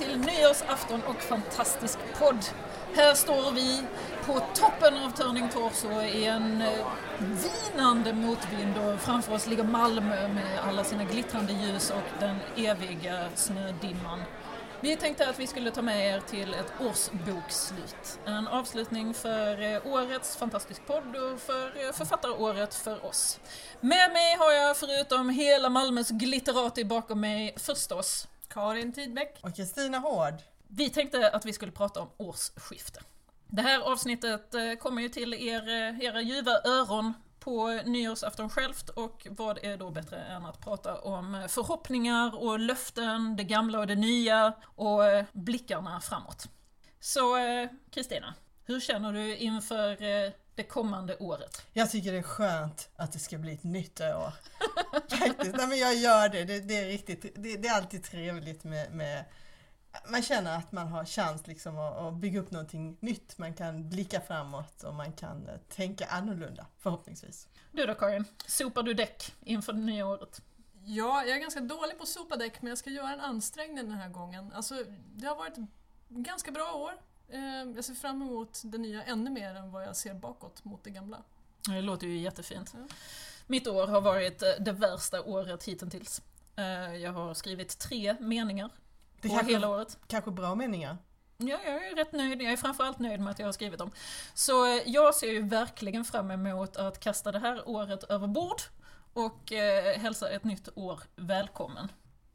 Till nyårsafton och fantastisk podd. Här står vi på toppen av Turning Torso i en eh, vinande motvind och framför oss ligger Malmö med alla sina glittrande ljus och den eviga snödimman. Vi tänkte att vi skulle ta med er till ett årsbokslut. En avslutning för eh, årets fantastisk podd och för eh, författaråret för oss. Med mig har jag förutom hela Malmös glitterati bakom mig förstås Karin Tidbeck. Och Kristina Hård. Vi tänkte att vi skulle prata om årsskifte. Det här avsnittet eh, kommer ju till er, eh, era ljuva öron på nyårsafton självt och vad är då bättre än att prata om förhoppningar och löften, det gamla och det nya och eh, blickarna framåt. Så eh, Kristina, hur känner du inför eh, det kommande året? Jag tycker det är skönt att det ska bli ett nytt år. Faktiskt, nej men jag gör det. Det, det är riktigt, det, det, är alltid trevligt med, med, man känner att man har chans liksom att, att, bygga upp någonting nytt. Man kan blicka framåt och man kan eh, tänka annorlunda, förhoppningsvis. Du då Karin, sopar du däck inför det nya året? Ja, jag är ganska dålig på att sopa däck men jag ska göra en ansträngning den här gången. Alltså, det har varit ganska bra år. Eh, jag ser fram emot det nya ännu mer än vad jag ser bakåt mot det gamla. Det låter ju jättefint. Ja. Mitt år har varit eh, det värsta året hittills. Jag har skrivit tre meningar det på kanske, hela året. Kanske bra meningar? Ja, jag är rätt nöjd. Jag är framförallt nöjd med att jag har skrivit dem. Så eh, jag ser ju verkligen fram emot att kasta det här året över bord och eh, hälsa ett nytt år välkommen.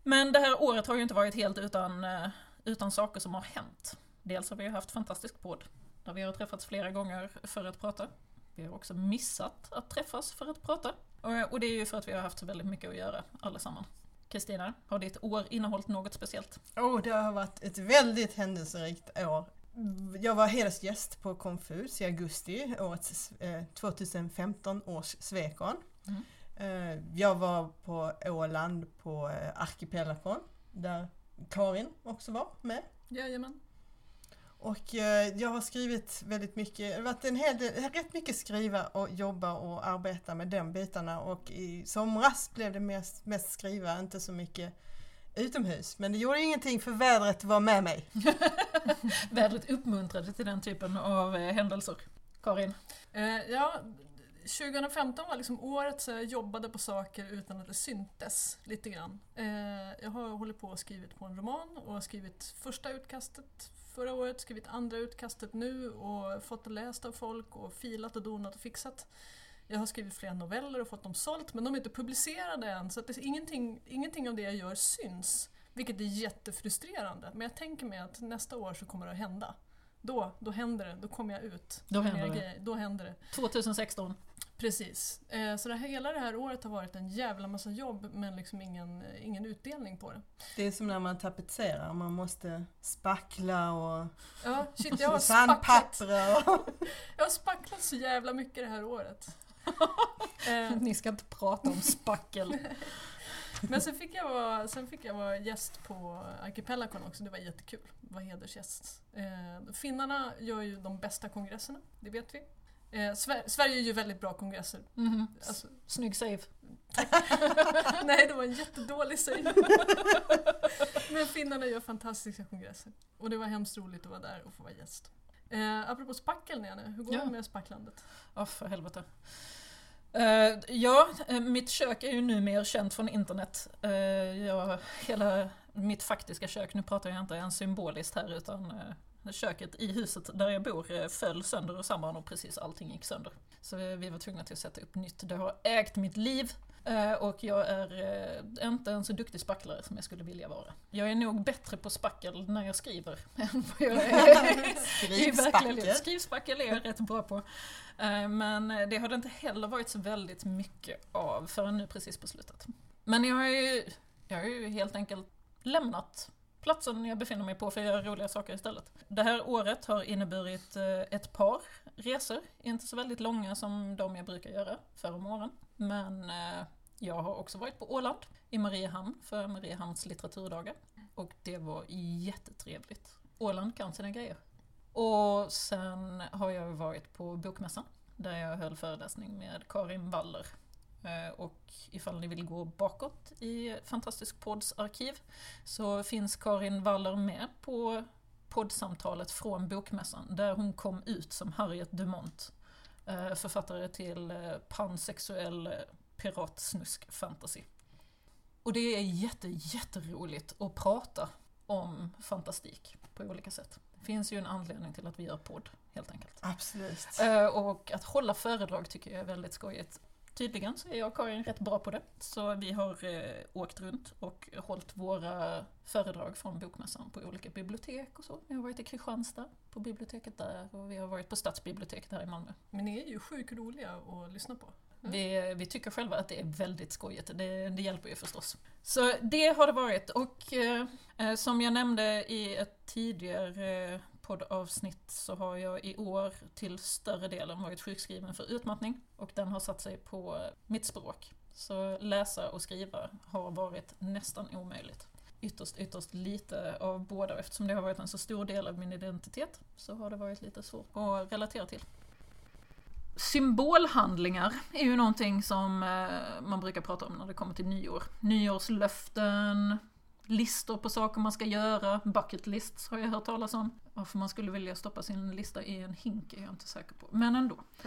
Men det här året har ju inte varit helt utan, eh, utan saker som har hänt. Dels har vi haft fantastisk podd, där vi har träffats flera gånger för att prata. Vi har också missat att träffas för att prata. Och, det är ju för att vi har haft så väldigt mycket att göra allesammans. Kristina, har ditt år innehållit något speciellt? Oh, det har varit ett väldigt händelserikt år. Jag var hedersgäst på Confus i augusti, årets eh, 2015 års Svekon. Mm. Eh, jag var på Åland på eh, Arkipelakon, där Karin också var med. Jajamän. Och eh, jag har skrivit väldigt mycket, det har varit en hel del, rätt mycket skriva och jobba och arbeta med de bitarna och i somras blev det mest, mest skriva, inte så mycket utomhus. Men det gjorde ingenting för vädret var med mig. vädret uppmuntrade till den typen av eh, händelser. Karin? Eh, ja, 2015 var liksom året så jag jobbade på saker utan att det syntes lite grann. Eh, jag har hållit på och skrivit på en roman och skrivit första utkastet förra året, skrivit andra utkastet nu och fått det läst av folk och filat och donat och fixat. Jag har skrivit flera noveller och fått dem sålt men de är inte publicerade än så att ingenting, ingenting av det jag gör syns. Vilket är jättefrustrerande. Men jag tänker mig att nästa år så kommer det att hända. Då, då händer det, då kommer jag ut. Då händer det. Då händer det. 2016. Precis. Eh, så det här, hela det här året har varit en jävla massa jobb men liksom ingen, ingen utdelning på det. Det är som när man tapetserar, man måste spackla och ja, shit, jag har spacklat. Och... jag har spacklat så jävla mycket det här året. Eh. Ni ska inte prata om spackel. Men sen fick, jag vara, sen fick jag vara gäst på Archipelagon också, det var jättekul. Var hedersgäst. Eh, finnarna gör ju de bästa kongresserna, det vet vi. Eh, Sverige är ju väldigt bra kongresser. Mm -hmm. alltså, Snygg save. Nej, det var en jättedålig save. Men finnarna gör fantastiska kongresser. Och det var hemskt roligt att vara där och få vara gäst. Eh, apropå spackel Nene, hur går ja. det med spacklandet? Ja, oh, för helvete. Uh, ja, uh, mitt kök är ju numera känt från internet. Uh, jag, hela mitt faktiska kök, nu pratar jag inte ens symboliskt här utan köket i huset där jag bor föll sönder och samman och precis allting gick sönder. Så vi var tvungna till att sätta upp nytt. Det har ägt mitt liv och jag är inte en så duktig spacklare som jag skulle vilja vara. Jag är nog bättre på spackel när jag skriver än vad jag är Skrivspackel? Skrivspackel är jag rätt bra på. Men det har det inte heller varit så väldigt mycket av förrän nu precis på slutet. Men jag har ju, jag har ju helt enkelt lämnat platsen jag befinner mig på för att göra roliga saker istället. Det här året har inneburit eh, ett par resor, inte så väldigt långa som de jag brukar göra förr om åren. Men eh, jag har också varit på Åland, i Mariehamn, för Mariehamns litteraturdagar. Och det var jättetrevligt. Åland kan sina grejer. Och sen har jag varit på Bokmässan, där jag höll föreläsning med Karin Waller. Eh, Och ifall ni vill gå bakåt i Fantastisk Podds arkiv så finns Karin Waller med på poddsamtalet från Bokmässan där hon kom ut som Harriet Dumont, eh, författare till eh, pansexuell piratsnusk fantasy. Och det är jätte, jätteroligt att prata om fantastik på olika sätt. Det finns ju en anledning till att vi gör podd, helt enkelt. Absolut. Och att hålla föredrag tycker jag är väldigt skojigt. Tydligen så är jag och Karin rätt bra på det. Så vi har eh, åkt runt och hållit våra föredrag från Bokmässan på olika bibliotek och så. Vi har varit i Kristianstad på biblioteket där och vi har varit på Stadsbiblioteket här i Malmö. Men ni är ju sjukt roliga att lyssna på. Vi, vi tycker själva att det är väldigt skojigt, det, det hjälper ju förstås. Så det har det varit och eh, eh, som jag nämnde i ett tidigare eh, poddavsnitt så har jag i år till större delen varit sjukskriven för utmattning och den har satt sig på mitt språk. Så läsa och skriva har varit nästan omöjligt. Ytterst, ytterst lite av båda och eftersom det har varit en så stor del av min identitet så har det varit lite svårt att relatera till. Symbolhandlingar är ju någonting som eh, man brukar prata om när det kommer till nyår. Nyårslöften, listor på saker man ska göra, bucket lists har jag hört talas om. Varför man skulle vilja stoppa sin lista i en hink är jag inte säker på, men ändå.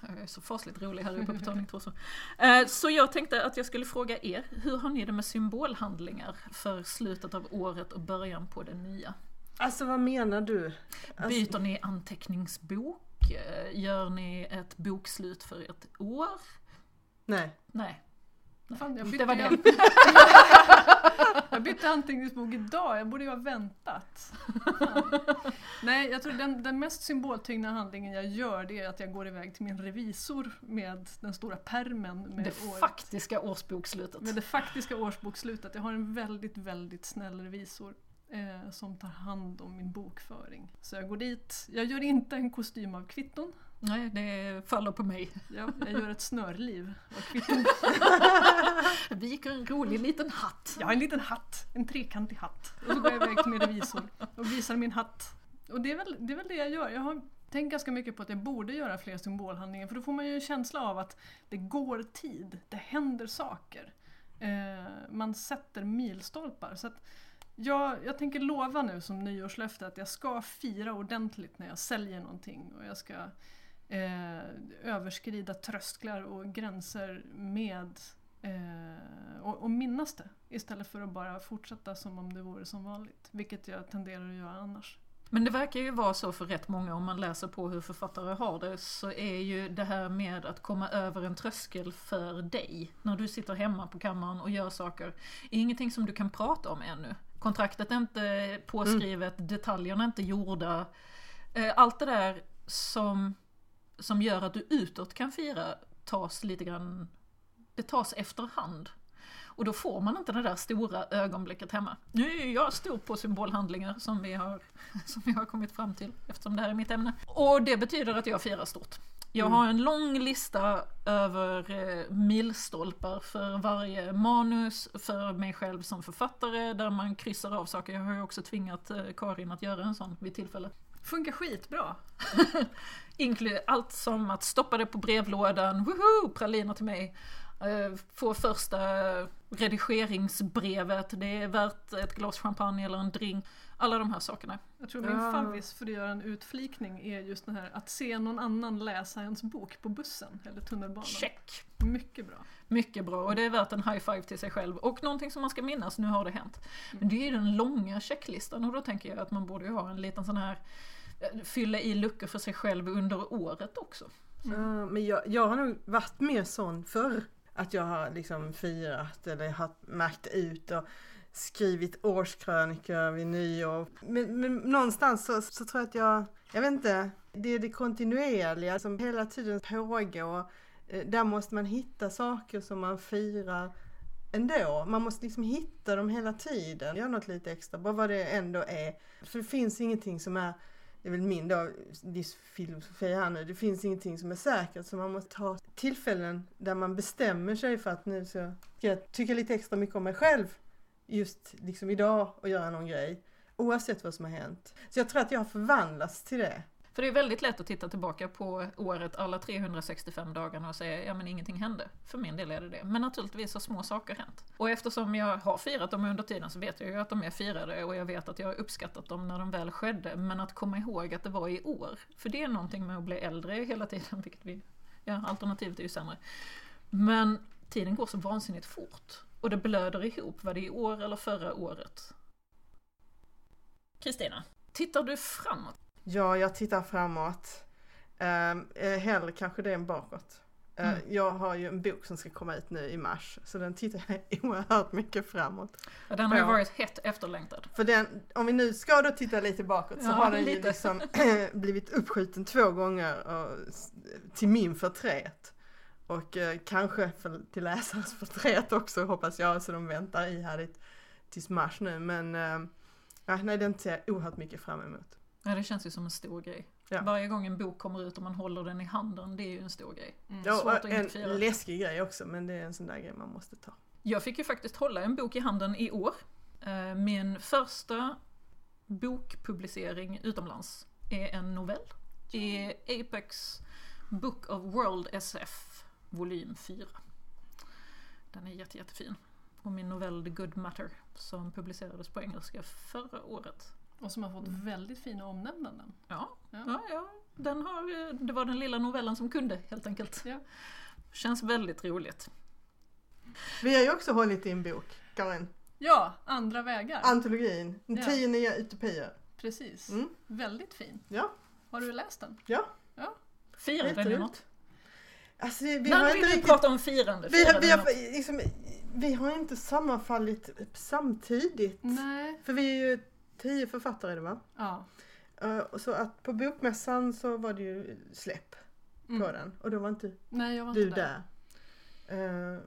jag är så fasligt rolig här uppe på Turning Torso. Eh, Så jag tänkte att jag skulle fråga er, hur har ni det med symbolhandlingar för slutet av året och början på det nya? Alltså vad menar du? Alltså, Byter ni anteckningsbok? Eh, Gör ni ett bokslut för ett år? nej. Nej, Fan, jag det bytte, var ju- det. jag bytte anteckningsbok idag, jag borde ju ha väntat. Nej, jag tror den, den mest symboltyngda handlingen jag gör det är att jag går iväg till min revisor med den stora permen med, Det året, faktiska årsbokslutet. med det faktiska årsbokslutet. Jag har en väldigt, väldigt snäll revisor eh, som tar hand om min bokföring. Så jag går dit, jag gör inte en kostym av kvitton, Nej, det faller på mig. jag, jag gör ett snörliv av kvitton. Vi gick en rolig liten hatt. Jag har en liten hatt, en trekantig hatt. Och så går jag iväg till min revisor och visar min hatt. Och det är väl det, är väl det jag gör. Jag har tänkt ganska mycket på att jag borde göra fler symbolhandlingar för då får man ju en känsla av att det går tid, det händer saker. Eh, man sätter milstolpar. Så att jag, jag tänker lova nu som nyårslöfte att jag ska fira ordentligt när jag säljer någonting och jag ska eh, överskrida trösklar och gränser med eh, och, och minnas det istället för att bara fortsätta som om det vore som vanligt. Vilket jag tenderar att göra annars. Men det verkar ju vara så för rätt många om man läser på hur författare har det så är ju det här med att komma över en tröskel för dig när du sitter hemma på kammaren och gör saker är ingenting som du kan prata om ännu. Kontraktet är inte påskrivet, detaljerna är inte gjorda. Eh, Allt det där som, som gör att du utåt kan fira tas lite grann, det tas efterhand. Och då får man inte det där stora ögonblicket hemma. Nu är jag stor på symbolhandlingar som vi har, som vi har kommit fram till eftersom det här är mitt ämne. Och det betyder att jag firar stort. Jag har en lång lista över eh, milstolpar för varje manus, för mig själv som författare, där man kryssar av saker. Jag har ju också tvingat eh, Karin att göra en sån vid tillfälle. Funkar skitbra. Inklu- allt som att stoppa det på brevlådan, woho, praliner till mig. Eh, Få första redigeringsbrevet, det är värt ett glas champagne eller en drink. Alla de här sakerna. Jag tror min favvis för att göra en utflikning är just den här att se någon annan läsa ens bok på bussen eller tunnelbanan. Check! Mycket bra. Mycket bra och det är värt en high five till sig själv. Och någonting som man ska minnas, nu har det hänt. Men det är ju den långa checklistan och då tänker jag att man borde ju ha en liten sån här fylla i luckor för sig själv under året också. Ja, men jag, jag har nog varit mer sån förr. Att jag har liksom firat eller har märkt ut och skrivit årskrönikor vid nyår. Men, men någonstans så, så tror jag att jag, jag vet inte, det är det kontinuerliga som hela tiden pågår. Eh, där måste man hitta saker som man firar ändå. Man måste liksom hitta dem hela tiden. Göra något lite extra, bara vad det ändå är. För det finns ingenting som är, det är väl min då, filosofi här nu, det finns ingenting som är säkert. Så man måste ta tillfällen där man bestämmer sig för att nu så ska jag tycka lite extra mycket om mig själv just liksom idag och göra någon grej. Oavsett vad som har hänt. Så jag tror att jag har förvandlats till det. För det är väldigt lätt att titta tillbaka på året, alla 365 dagarna och säga ja men ingenting hände. För min del är det det. Men naturligtvis har små saker hänt. Och eftersom jag har firat dem under tiden så vet jag ju att de är firade och jag vet att jag har uppskattat dem när de väl skedde. Men att komma ihåg att det var i år. För det är någonting med att bli äldre hela tiden, vilket vi, ja alternativet är ju sämre. Men tiden går så vansinnigt fort. Och det blöder ihop, var det i år eller förra året? Kristina, tittar du framåt? Ja, jag tittar framåt. Uh, hellre kanske det än bakåt. Uh, mm. Jag har ju en bok som ska komma ut nu i mars, så den tittar jag oerhört mycket framåt. Ja, den har ju varit hett efterlängtad. För den, om vi nu ska då titta lite bakåt så ja, har den lite. ju liksom blivit uppskjuten två gånger och, till min förtret. Och eh, kanske för, till läsarens förtret också hoppas jag, så de väntar ihärdigt tills mars nu. Men eh, nej, den ser jag oerhört mycket fram emot. Ja, det känns ju som en stor grej. Ja. Varje gång en bok kommer ut och man håller den i handen, det är ju en stor grej. Mm. Ja, och en läskig grej också, men det är en sån där grej man måste ta. Jag fick ju faktiskt hålla en bok i handen i år. Eh, min första bokpublicering utomlands är en novell. Det är Apex Book of World SF volym 4. Den är jätte, jättefin. Och min novell The Good Matter som publicerades på engelska förra året. Och som har fått väldigt fina omnämnanden. Ja, ja. ja, ja. Den har, det var den lilla novellen som kunde helt enkelt. Ja. Känns väldigt roligt. Vi har ju också hållit i en bok, Karin. Ja, Andra vägar. Antologin, ja. Tio nya utopier. Precis, mm. väldigt fin. Ja. Har du läst den? Ja. ja. Firade ni något? Alltså, vi När har inte riktigt... prata om firande? Vi, har, vi, har, liksom, vi har inte sammanfallit samtidigt. Nej. För vi är ju tio författare det va? Ja. Uh, så att på bokmässan så var det ju släpp mm. på den och då var inte Nej, var du inte där. där. Uh,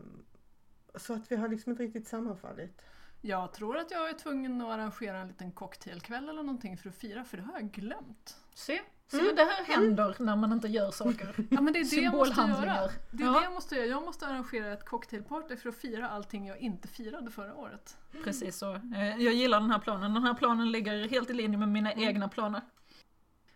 så att vi har liksom inte riktigt sammanfallit. Jag tror att jag är tvungen att arrangera en liten cocktailkväll eller någonting för att fira, för det har jag glömt. Se, se mm. det här händer mm. när man inte gör saker. Ja men det är det jag måste göra. Det är ja. det jag måste göra. Jag måste arrangera ett cocktailparty för att fira allting jag inte firade förra året. Precis så. Eh, jag gillar den här planen. Den här planen ligger helt i linje med mina mm. egna planer.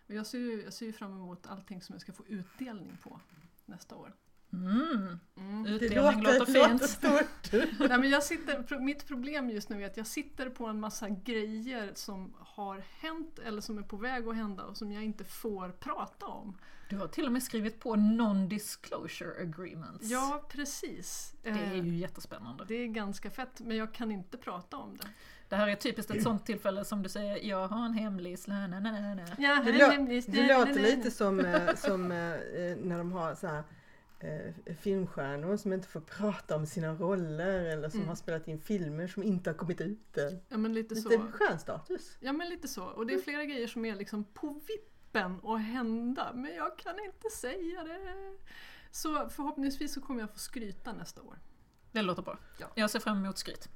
Jag ser, ju, jag ser ju fram emot allting som jag ska få utdelning på nästa år. Mm. Mm. Utdelning låter, låter fint. Stort. Nej, men jag sitter, mitt problem just nu är att jag sitter på en massa grejer som har hänt eller som är på väg att hända och som jag inte får prata om. Du har till och med skrivit på non-disclosure agreements. Ja, precis. Det är ju jättespännande. Det är ganska fett, men jag kan inte prata om det. Det här är typiskt ett sånt tillfälle som du säger, jag har en hemlis, na, na, na, na. Ja, det, lå det låter lite som, eh, som eh, när de har så här eh, filmstjärnor som inte får prata om sina roller eller som mm. har spelat in filmer som inte har kommit ut. Ja men lite, lite så. skön status. Ja men lite så. Och det är flera mm. grejer som är liksom på vippen att hända men jag kan inte säga det. Så förhoppningsvis så kommer jag få skryta nästa år. Det låter bra. Ja. Jag ser fram emot skryt.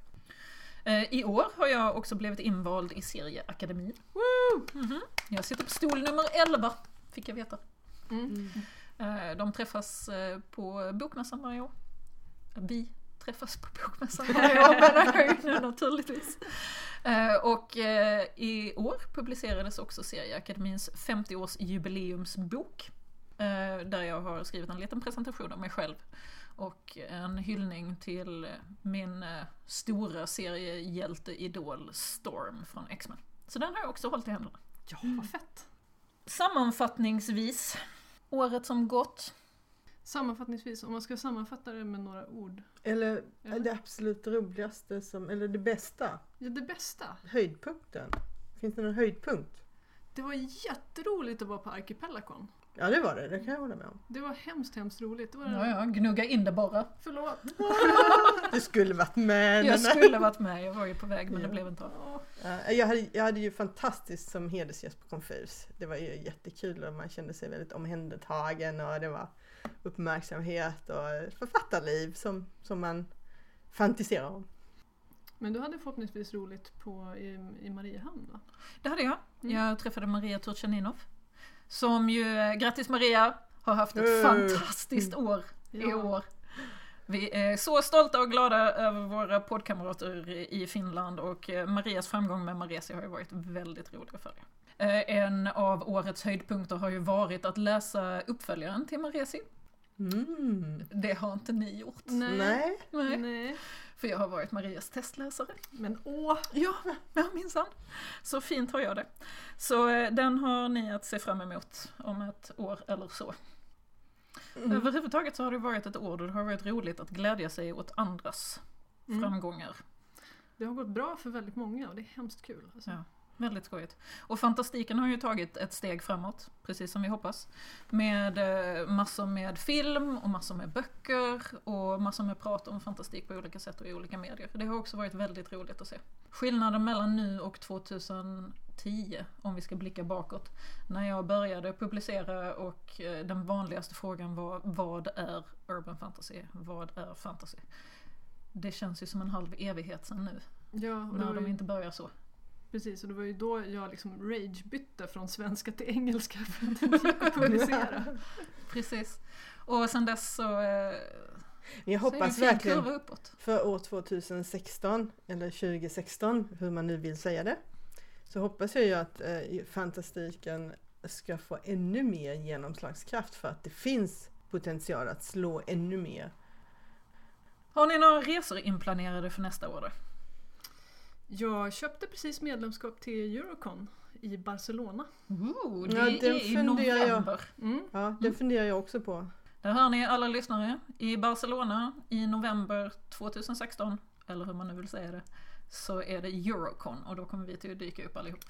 Eh, I år har jag också blivit invald i Serieakademin. Woo! Mm -hmm. Jag sitter på stol nummer 11, fick jag veta. Mm. Mm. Eh, de träffas eh, på Bokmässan varje år. Vi träffas på Bokmässan varje år menar jag nu naturligtvis. Eh, och i år publicerades också Serieakademins 50-års jubileumsbok. Där jag har skrivit en liten presentation av mig själv. Och en hyllning till min stora seriehjälte-idol Storm från X-Men. Så den har jag också hållit i händerna. Ja, vad fett! Sammanfattningsvis året som gått? Sammanfattningsvis, om man ska sammanfatta det med några ord. Eller ja. det absolut roligaste, som, eller det bästa. Ja, det bästa. Höjdpunkten. Finns det någon höjdpunkt? Det var jätteroligt att vara på Arkipelakon. Ja det var det, det kan jag hålla med om. Det var hemskt, hemskt roligt. Det var ja, ja, gnugga in det bara. Förlåt. du skulle varit med. Jag skulle varit med, jag var ju på väg men ja. det blev inte av. Jag hade, jag hade ju fantastiskt som hedersgäst på Confus. Det var ju jättekul och man kände sig väldigt omhändertagen och det var uppmärksamhet och författarliv som, som man fantisera om. Men du hade förhoppningsvis roligt på, i, i Mariehamn va? Det hade jag. Mm. Jag träffade Maria Turchaninov. Som ju, grattis Maria, har haft ett Mm. fantastiskt år i år. Vi är så stolta och glada över våra poddkamrater i Finland och eh, Marias framgång med Maresi har ju varit väldigt rolig att följa. Eh, En av årets höjdpunkter har ju varit att läsa uppföljaren till Maresi. Mm. Det har inte ni gjort. Nej. Nej. Nej. Nej. För jag har varit Marias testläsare. Men åh! Ja, ja minsann. Så fint har jag det. Så eh, den har ni att se fram emot om ett år eller så. Mm. Överhuvudtaget så har det varit ett år då det har varit roligt att glädja sig åt andras Mm. framgångar. Det har gått bra för väldigt många och det är hemskt kul. Alltså. Ja. Väldigt skojigt. Och fantastiken har ju tagit ett steg framåt, precis som vi hoppas. Med eh, massor med film och massor med böcker och massor med prat om fantastik på olika sätt och i olika medier. Det har också varit väldigt roligt att se. Skillnaden mellan nu och 2010, om vi ska blicka bakåt, när jag började publicera och eh, den vanligaste frågan var vad är urban fantasy? Vad är fantasy? Det känns ju som en halv evighet sedan nu, Ja, och när de ju, inte börjar så. precis, och det var ju då jag liksom rage-bytte från svenska till engelska för att det inte gick att publicera. Precis. Och sen dess så, eh, Jag hoppas verkligen för år 2016, eller 2016, hur man nu vill säga det, så hoppas jag ju att eh, fantastiken ska få ännu mer genomslagskraft för att det finns potential att slå ännu mer. Har ni några resor inplanerade för nästa år då? Jag köpte precis medlemskap till Eurocon i Barcelona. Ooh, det Ja, den är i jag. november. Mm. Ja, det funderar jag också på. Där hör ni alla lyssnare. I Barcelona i november 2016, eller hur man nu vill säga det, så är det Eurocon och då kommer vi till att dyka upp allihop.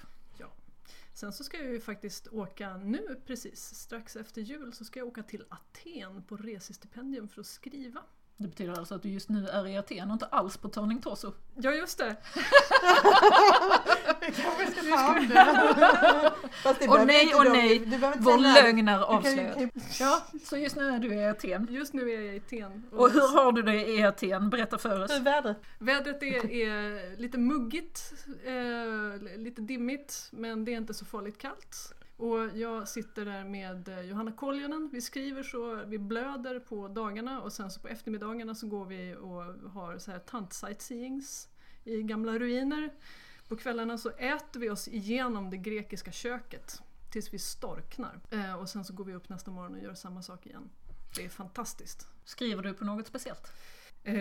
Sen så ska jag ju faktiskt åka nu precis, strax efter jul, så ska jag åka till Aten på resestipendium för att skriva. Det betyder alltså att du just nu är i Aten och inte alls på Turning Torso. Ja just det! Vi kanske ska ta om det. Fast det behöver nej, då. nej, Du Vår säga när. lögn är Du kan ju- avslöjad. Ja, så just nu är du i Aten. Just nu är jag i Aten. Och hur har du det i Aten? Berätta för oss. Hur är vädret? Vädret är, är lite muggigt, eh, lite dimmigt, men det är inte så farligt kallt. Och jag sitter där med eh, Johanna Koljonen, vi skriver så, vi blöder på dagarna och sen så på eftermiddagarna så går vi och har så här tant-sightseeings i gamla ruiner. På kvällarna så äter vi oss igenom det grekiska köket tills vi storknar. Eh, och sen så går vi upp nästa morgon och gör samma sak igen. Det är fantastiskt. Skriver du på något speciellt? Eh,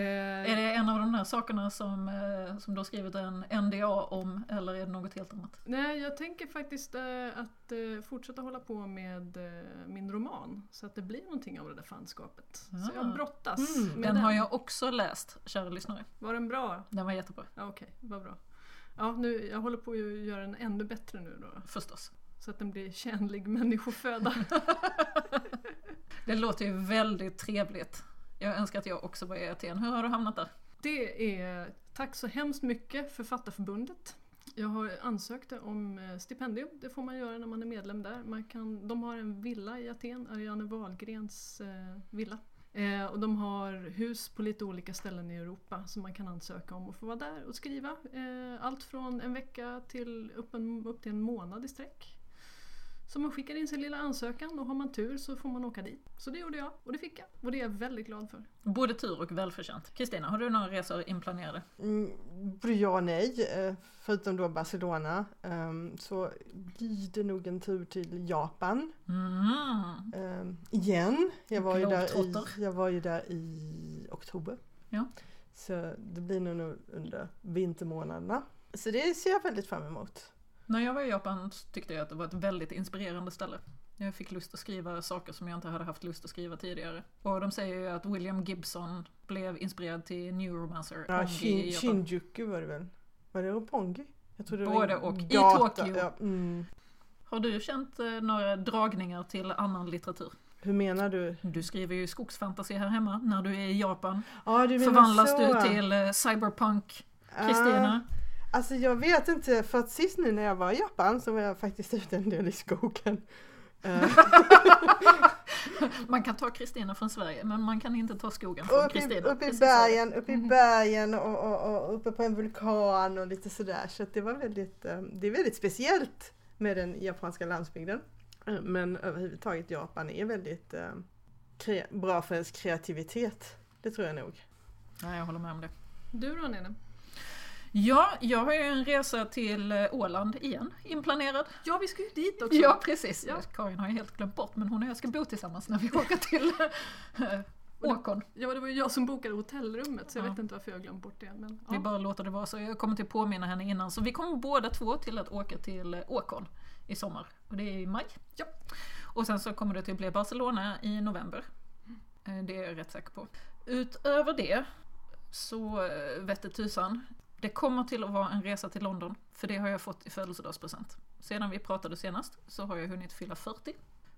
Är det en av de där sakerna som, eh, som du har skrivit en NDA om eller är det något helt annat? Nej, jag tänker faktiskt eh, att eh, fortsätta hålla på med eh, min roman. Så att det blir någonting av det där fanskapet. Så Ah. jag brottas Mm, med Den har jag också läst, kära lyssnare. Var den bra? Den var jättebra, Ja, okej, vad bra. Ja, nu, jag håller på att göra den ännu bättre nu då. förstås. Så att den blir tjänlig människoföda. Det låter ju väldigt trevligt. Jag önskar att jag också var i Aten. Hur har du hamnat där? Det är, tack så hemskt mycket Författarförbundet. Jag har ansökt om eh, stipendium, det får man göra när man är medlem där. Man kan, de har en villa i Aten, Ariane Wahlgrens eh, villa. Eh, och de har hus på lite olika ställen i Europa som man kan ansöka om och få vara där och skriva. Eh, allt från en vecka till upp, en, upp till en månad i sträck. Så man skickar in sin lilla ansökan och har man tur så får man åka dit. Så det gjorde jag och det fick jag och det är jag väldigt glad för. Både tur och välförtjänt. Kristina, har du några resor inplanerade? Mm, både ja och nej. Eh, Förutom då Barcelona ehm, så blir det nog en tur till Japan. Mm. Ehm, igen. Jag var, ju där i, jag var ju där i oktober. Ja. Så det blir nog nu under vintermånaderna. Så det ser jag väldigt fram emot. När jag var i Japan tyckte jag att det var ett väldigt inspirerande ställe. Jag fick lust att skriva saker som jag inte hade haft lust att skriva tidigare. Och de säger ju att William Gibson blev inspirerad till New Romancer Ja, Shin, i. Shinjuku var det väl? Var det Roppongi? Jag trodde det Både var och. I gata. Tokyo. Ja, mm. Har du känt eh, några dragningar till annan litteratur? Hur menar du? Du skriver ju skogsfantasy här hemma. När du är i Japan Ja, du förvandlas så. du till eh, cyberpunk Kristina. Ah, alltså jag vet inte, för att sist nu när jag var i Japan så var jag faktiskt ute en del i skogen. Eh, Man kan ta Kristina från Sverige men man kan inte ta skogen från Uppe Kristina. upp i bergen, uppe i bergen och, och, och uppe på en vulkan och lite sådär. Så att det var väldigt, eh, det är väldigt speciellt med den japanska landsbygden. Eh, Men överhuvudtaget Japan är väldigt kre- bra för ens kreativitet. Det tror jag nog. Ja, jag håller med om det. Du då Nene? Ja, jag har ju en resa till eh, Åland igen inplanerad. Ja, vi ska ju dit också. Ja, precis. Ja. Karin har jag helt glömt bort men hon och jag ska bo tillsammans när vi åker till äh, Åkon. Ja, det var ju jag som bokade hotellrummet så jag Ja. vet inte varför jag har glömt bort det. Men, Vi ja. bara låter det vara så. Jag kommer till påminna henne innan. Så vi kommer båda två till att åka till eh, Åkon i sommar. Och det är i maj. Ja. Och sen så kommer det till att bli Barcelona i november. Eh, Det är jag rätt säker på. Utöver det så eh, vette tusan. Det kommer till att vara en resa till London. För det har jag fått i födelsedagspresent. Sedan vi pratade senast så har jag hunnit fylla 40.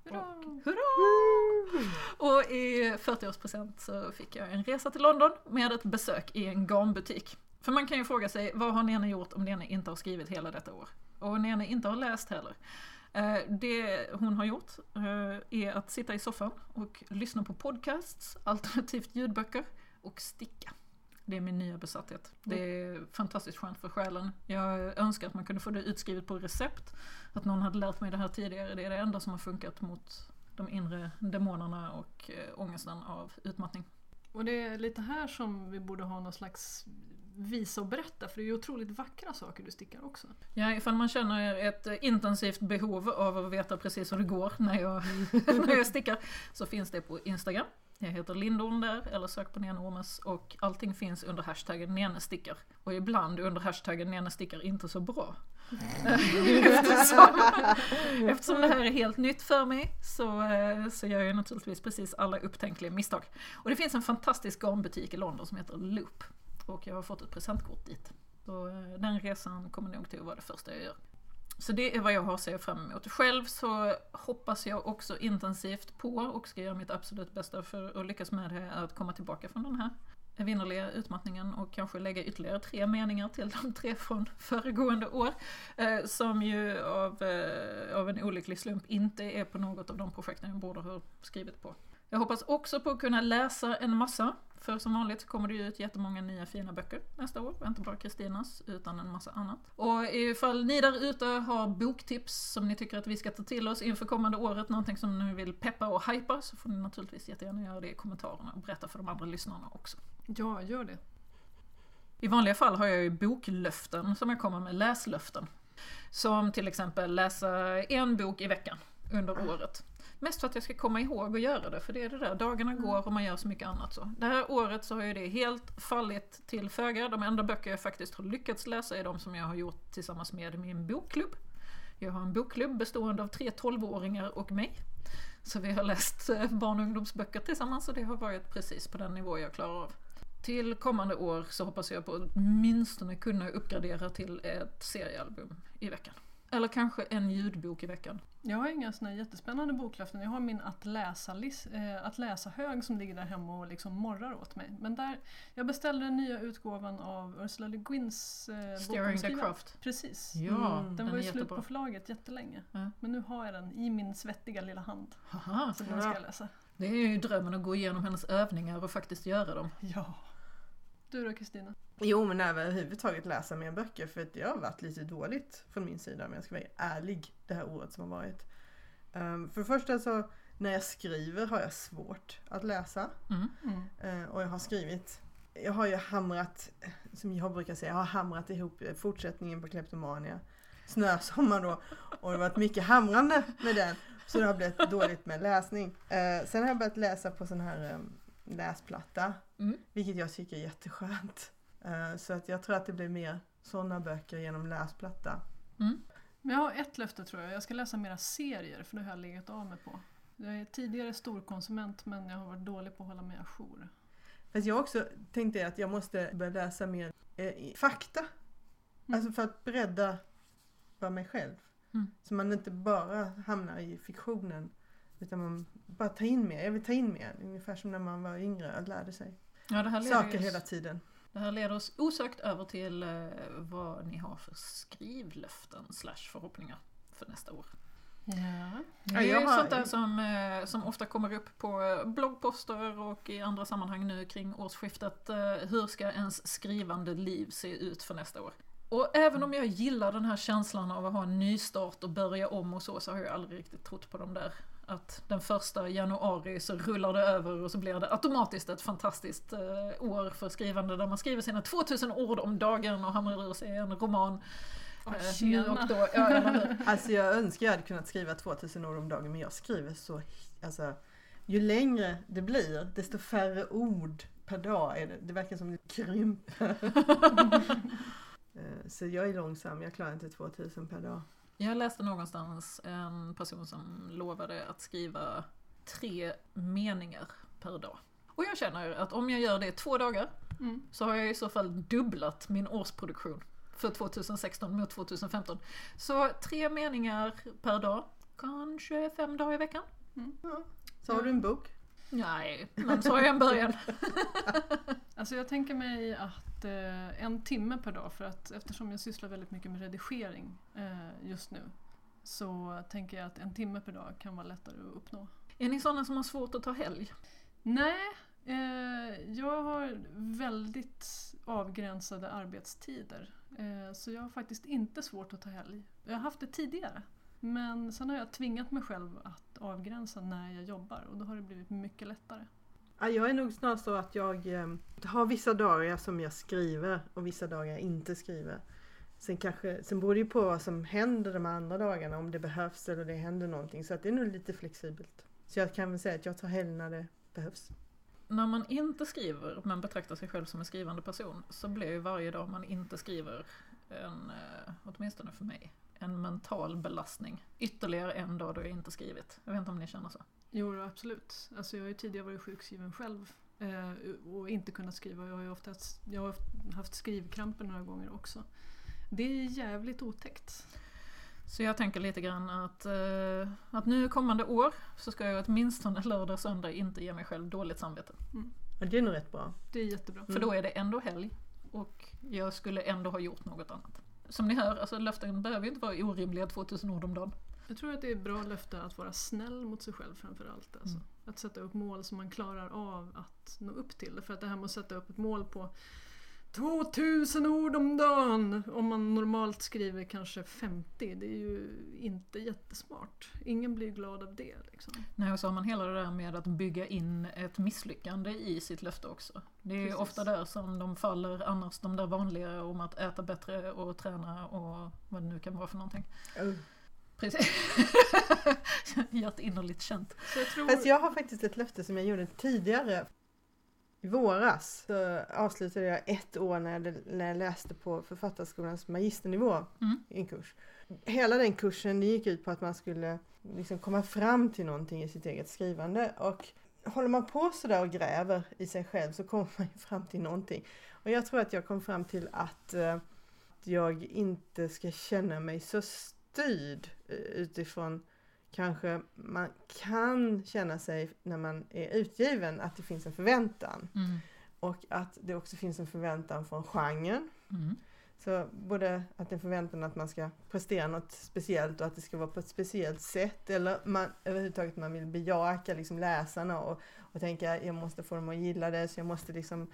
Hurra! Hurra! Och i 40-årspresent så fick jag en resa till London med ett besök i en garnbutik. För man kan ju fråga sig, vad har Nene gjort om Nene inte har skrivit hela detta år? Och Nene inte har läst heller. Eh, Det hon har gjort eh, är att sitta i soffan och lyssna på podcasts, alternativt ljudböcker och sticka. Det är min nya besatthet. Det är fantastiskt skönt för själen. Jag önskar att man kunde få det utskrivet på recept. Att någon hade lärt mig det här tidigare. Det är det enda som har funkat mot de inre demonerna och eh, ångesten av utmattning. Och det är lite här som vi borde ha någon slags visa och berätta för det är ju otroligt vackra saker du stickar också. Ja, ifall man känner ett eh, intensivt behov av att veta precis hur det går när jag, när jag stickar så finns det på Instagram. Jag heter Lindorm där, eller sök på Nene Ormes och allting finns under hashtaggen Nenestickar. Och ibland under hashtaggen Nenestickar inte så bra. eftersom, eftersom det här är helt nytt för mig så, eh, så gör jag naturligtvis precis alla upptänkliga misstag. Och det finns en fantastisk garnbutik i London som heter Loop. Och jag har fått ett presentkort dit. Så eh, den resan kommer nog till att vara det första jag gör. Så det är vad jag har att se fram emot. Själv så hoppas jag också intensivt på och ska göra mitt absolut bästa för att lyckas med det att komma tillbaka från den här evinnerliga utmattningen och kanske lägga ytterligare tre meningar till de tre från föregående år. Eh, som ju av, eh, av en olycklig slump inte är på något av de projekten jag borde ha skrivit på. Jag hoppas också på att kunna läsa en massa. För som vanligt kommer det ju ut jättemånga nya fina böcker nästa år. Inte bara Kristinas, utan en massa annat. Och ifall ni där ute har boktips som ni tycker att vi ska ta till oss inför kommande året, någonting som ni vill peppa och hypa, så får ni naturligtvis jättegärna göra det i kommentarerna och berätta för de andra lyssnarna också. Ja, gör det. I vanliga fall har jag ju boklöften som jag kommer med, läslöften. Som till exempel läsa en bok i veckan under året. Mest för att jag ska komma ihåg att göra det, för det är det där, dagarna går och man gör så mycket annat så. Det här året så har ju det helt fallit till föga. De enda böcker jag faktiskt har lyckats läsa är de som jag har gjort tillsammans med min bokklubb. Jag har en bokklubb bestående av tre 12-åringar och mig. Så vi har läst eh, barn och ungdomsböcker tillsammans och det har varit precis på den nivå jag klarar av. Till kommande år så hoppas jag på att åtminstone kunna uppgradera till ett seriealbum i veckan. Eller kanske en ljudbok i veckan. Jag har inga såna jättespännande boklöften. Jag har min att läsa, eh, att läsa hög som ligger där hemma och liksom morrar åt mig. Men där, jag beställde den nya utgåvan av Ursula Le Guins eh, Steering the. Craft. Precis. Ja, Mm. Den den var ju slut på förlaget jättelänge. Ja. Men nu har jag den i min svettiga lilla hand. Haha, Så den ska jag läsa. det är ju drömmen att gå igenom hennes övningar och faktiskt göra dem. Ja. Du då Kristina? Jo men överhuvudtaget läsa mer böcker för att det har varit lite dåligt från min sida om jag ska vara ärlig det här året som har varit. Um, för det första så när jag skriver har jag svårt att läsa. Mm. Mm. Eh, och jag har skrivit, jag har ju hamrat, som jag brukar säga, jag har hamrat ihop fortsättningen på Kleptomania. Snösommar då. Och det har varit mycket hamrande med den. Så det har blivit dåligt med läsning. Eh, sen har jag börjat läsa på sån här eh, läsplatta. Mm. Vilket jag tycker är jätteskönt. Eh, så att jag tror att det blir mer sådana böcker genom läsplatta. Mm. Men jag har ett löfte tror jag. Jag ska läsa mera serier för det har jag legat av mig på. Jag är tidigare storkonsument men jag har varit dålig på att hålla mig ajour. Fast jag också tänkte att jag måste börja läsa mer eh, fakta. Mm. Alltså för att bredda mig själv. Mm. Så man inte bara hamnar i fiktionen. Utan man bara tar in mer. Jag vill ta in mer. Ungefär som när man var yngre och lärde sig Ja, det här leder saker oss, hela tiden. Det här leder oss osökt över till eh, vad ni har för skrivlöften slash förhoppningar för nästa år. Det är jag ju har- sånt där som, eh, som ofta kommer upp på eh, bloggposter och i andra sammanhang nu kring årsskiftet. Hur ska ens skrivande liv se ut för nästa år? Och även om jag gillar den här känslan av att ha en nystart och börja om och så, så har jag aldrig riktigt trott på dem där. Att den första januari så rullar det över och så blir det automatiskt ett fantastiskt eh, år för skrivande där man skriver sina 2000 ord om dagen och hamrar ur sig en roman. Eh, nu och då. Ja? Alltså jag önskar jag hade kunnat skriva 2000 ord om dagen men jag skriver så, alltså ju längre det blir desto färre ord per dag är det. Det verkar som det krymper. Eh, så jag är långsam, jag klarar inte 2000 per dag. Jag läste någonstans en person som lovade att skriva tre meningar per dag. Och jag känner att om jag gör det två dagar Mm. så har jag i så fall dubblat min årsproduktion för 2016 mot 2015. Så tre meningar per dag, kanske fem dagar i veckan. Så har du en bok? Nej, men så jag en början. Alltså jag tänker mig att eh, en timme per dag, för att eftersom jag sysslar väldigt mycket med redigering eh, just nu, så tänker jag att en timme per dag kan vara lättare att uppnå. Är ni sådana som har svårt att ta helg? Nej, eh, jag har väldigt avgränsade arbetstider. Eh, så jag har faktiskt inte svårt att ta helg. Jag har haft det tidigare. Men sen har jag tvingat mig själv att avgränsa när jag jobbar och då har det blivit mycket lättare. Ja, jag är nog snarare så att jag eh, har vissa dagar som jag skriver och vissa dagar jag inte skriver. Sen, kanske, sen beror det ju på vad som händer de andra dagarna, om det behövs eller det händer någonting. Så att det är nog lite flexibelt. Så jag kan väl säga att jag tar helg när det behövs. När man inte skriver men betraktar sig själv som en skrivande person så blir ju varje dag man inte skriver en, eh, åtminstone för mig, en mental belastning. Ytterligare en dag då jag inte skrivit. Jag vet inte om ni känner så? Jo, absolut. Alltså jag har ju tidigare varit sjukskriven själv eh, och inte kunnat skriva. Jag har ju ofta haft, jag har haft- skrivkramper några gånger också. Det är jävligt otäckt. Så jag tänker lite grann att, eh, att nu kommande år så ska jag åtminstone lördag och söndag inte ge mig själv dåligt samvete. Och det är nog rätt bra. Det är jättebra. För då är det ändå helg och jag skulle ändå ha gjort något annat. Som ni hör, alltså löften behöver ju inte vara orimliga 2000 ord om dagen. Jag tror att det är bra löfte att vara snäll mot sig själv framför allt. Alltså. Mm. Att sätta upp mål som man klarar av att nå upp till. För att det här med att sätta upp ett mål på 2000 ord om dagen, om man normalt skriver kanske 50, det är ju inte jättesmart. Ingen blir glad av det. Liksom. Nej, och så har man hela det där med att bygga in ett misslyckande i sitt löfte också. Det är ju Precis. ofta där som de faller annars, de där vanliga om att äta bättre och träna och vad det nu kan vara för någonting. Oh. Precis. Hjärtinnerligt känt. Så jag tror... Fast jag har faktiskt ett löfte som jag gjorde tidigare. I våras så avslutade jag ett år när jag, när jag läste på Författarskolans magisternivå Mm. i en kurs. Hela den kursen gick ut på att man skulle liksom komma fram till någonting i sitt eget skrivande. Och håller man på sådär och gräver i sig själv så kommer man fram till någonting. Och jag tror att jag kom fram till att eh, jag inte ska känna mig så styrd eh, utifrån kanske man kan känna sig när man är utgiven att det finns en förväntan. Mm. Och att det också finns en förväntan från genren. Mm. Så både att det är förväntan att man ska prestera något speciellt och att det ska vara på ett speciellt sätt eller man överhuvudtaget man vill bejaka liksom läsarna och, och tänka jag måste få dem att gilla det så jag måste liksom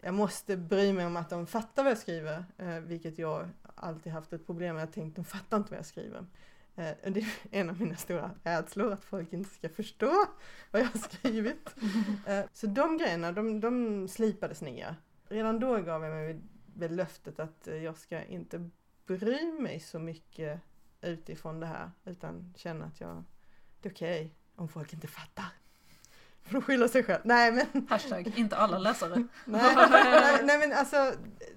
jag måste bry mig om att de fattar vad jag skriver, eh, vilket jag alltid haft ett problem med. Jag tänkt de fattar inte vad jag skriver. Eh, det är en av mina stora rädslor, att folk inte ska förstå vad jag har skrivit. Eh, så de grejerna, de, de slipades ner. Redan då gav jag mig väl löftet att eh, jag ska inte bry mig så mycket utifrån det här, utan känna att jag, det är okej om folk inte fattar. För de skyller sig själv. Nej men Hashtag inte alla läsare. Nej, nej, nej men alltså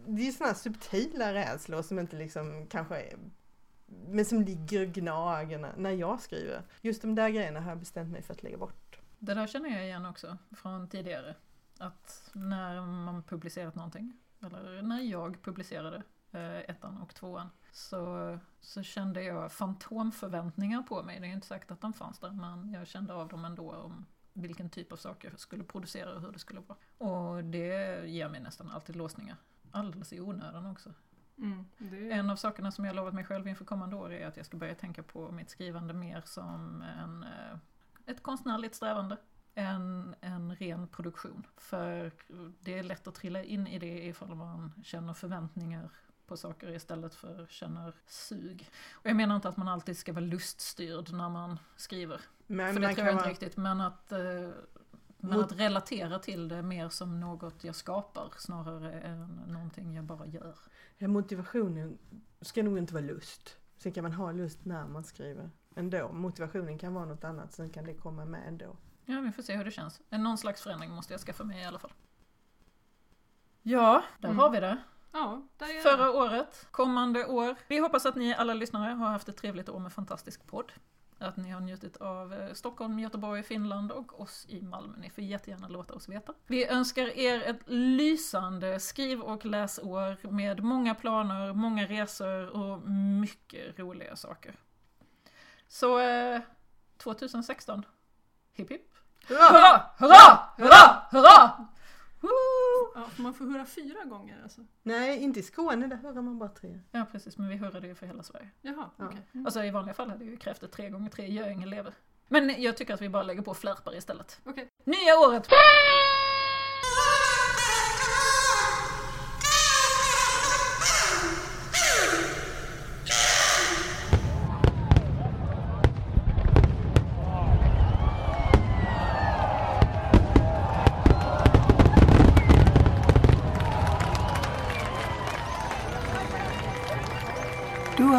det är sådana subtila rädslor som inte liksom kanske är, men som ligger och gnager när- jag skriver. Just de där grejerna har jag bestämt mig för att lägga bort. Det där känner jag igen också från tidigare. Att när man publicerat någonting, eller när jag publicerade eh, ettan och tvåan, så, så kände jag fantomförväntningar på mig. Det är inte säkert att de fanns där, men jag kände av dem ändå om vilken typ av saker jag skulle producera och hur det skulle vara. Och det ger mig nästan alltid låsningar. Alldeles i onödan också. Mm, det är... En av sakerna som jag lovat mig själv inför kommande år är att jag ska börja tänka på mitt skrivande mer som en, eh, ett konstnärligt strävande. En, en ren produktion. För det är lätt att trilla in i det ifall man känner förväntningar på saker istället för känner sug. Och jag menar inte att man alltid ska vara luststyrd när man skriver. Men för det tror jag inte vara- riktigt. Men att, eh, men Mot- att relatera till det mer som något jag skapar snarare än någonting jag bara gör. Ja, motivationen ska nog inte vara lust. Sen kan man ha lust när man skriver ändå. Motivationen kan vara något annat, sen kan det komma med ändå. Ja, vi får se hur det känns. Någon slags förändring måste jag skaffa mig i alla fall. Ja, där Mm. har vi det. Ja, där är Förra året, kommande år. Vi hoppas att ni alla lyssnare har haft ett trevligt år med fantastisk podd. Att ni har njutit av eh, Stockholm, Göteborg, Finland och oss i Malmö. Ni får jättegärna låta oss veta. Vi önskar er ett lysande skriv och läsår med många planer, många resor och mycket roliga saker. Så eh, 2016, hipp hipp. Hurra, hurra, hurra, hurra! Woo! Ja, får man får hurra fyra gånger alltså? Nej, inte i Skåne, där hör man bara tre. Ja precis, men vi hörde ju för hela Sverige. Jaha, Ja. okej. Mm. Alltså i vanliga fall hade jag ju krävt ett tre gånger tre gör ingen lever. Men jag tycker att vi bara lägger på flärpar istället. Okej. Nya året!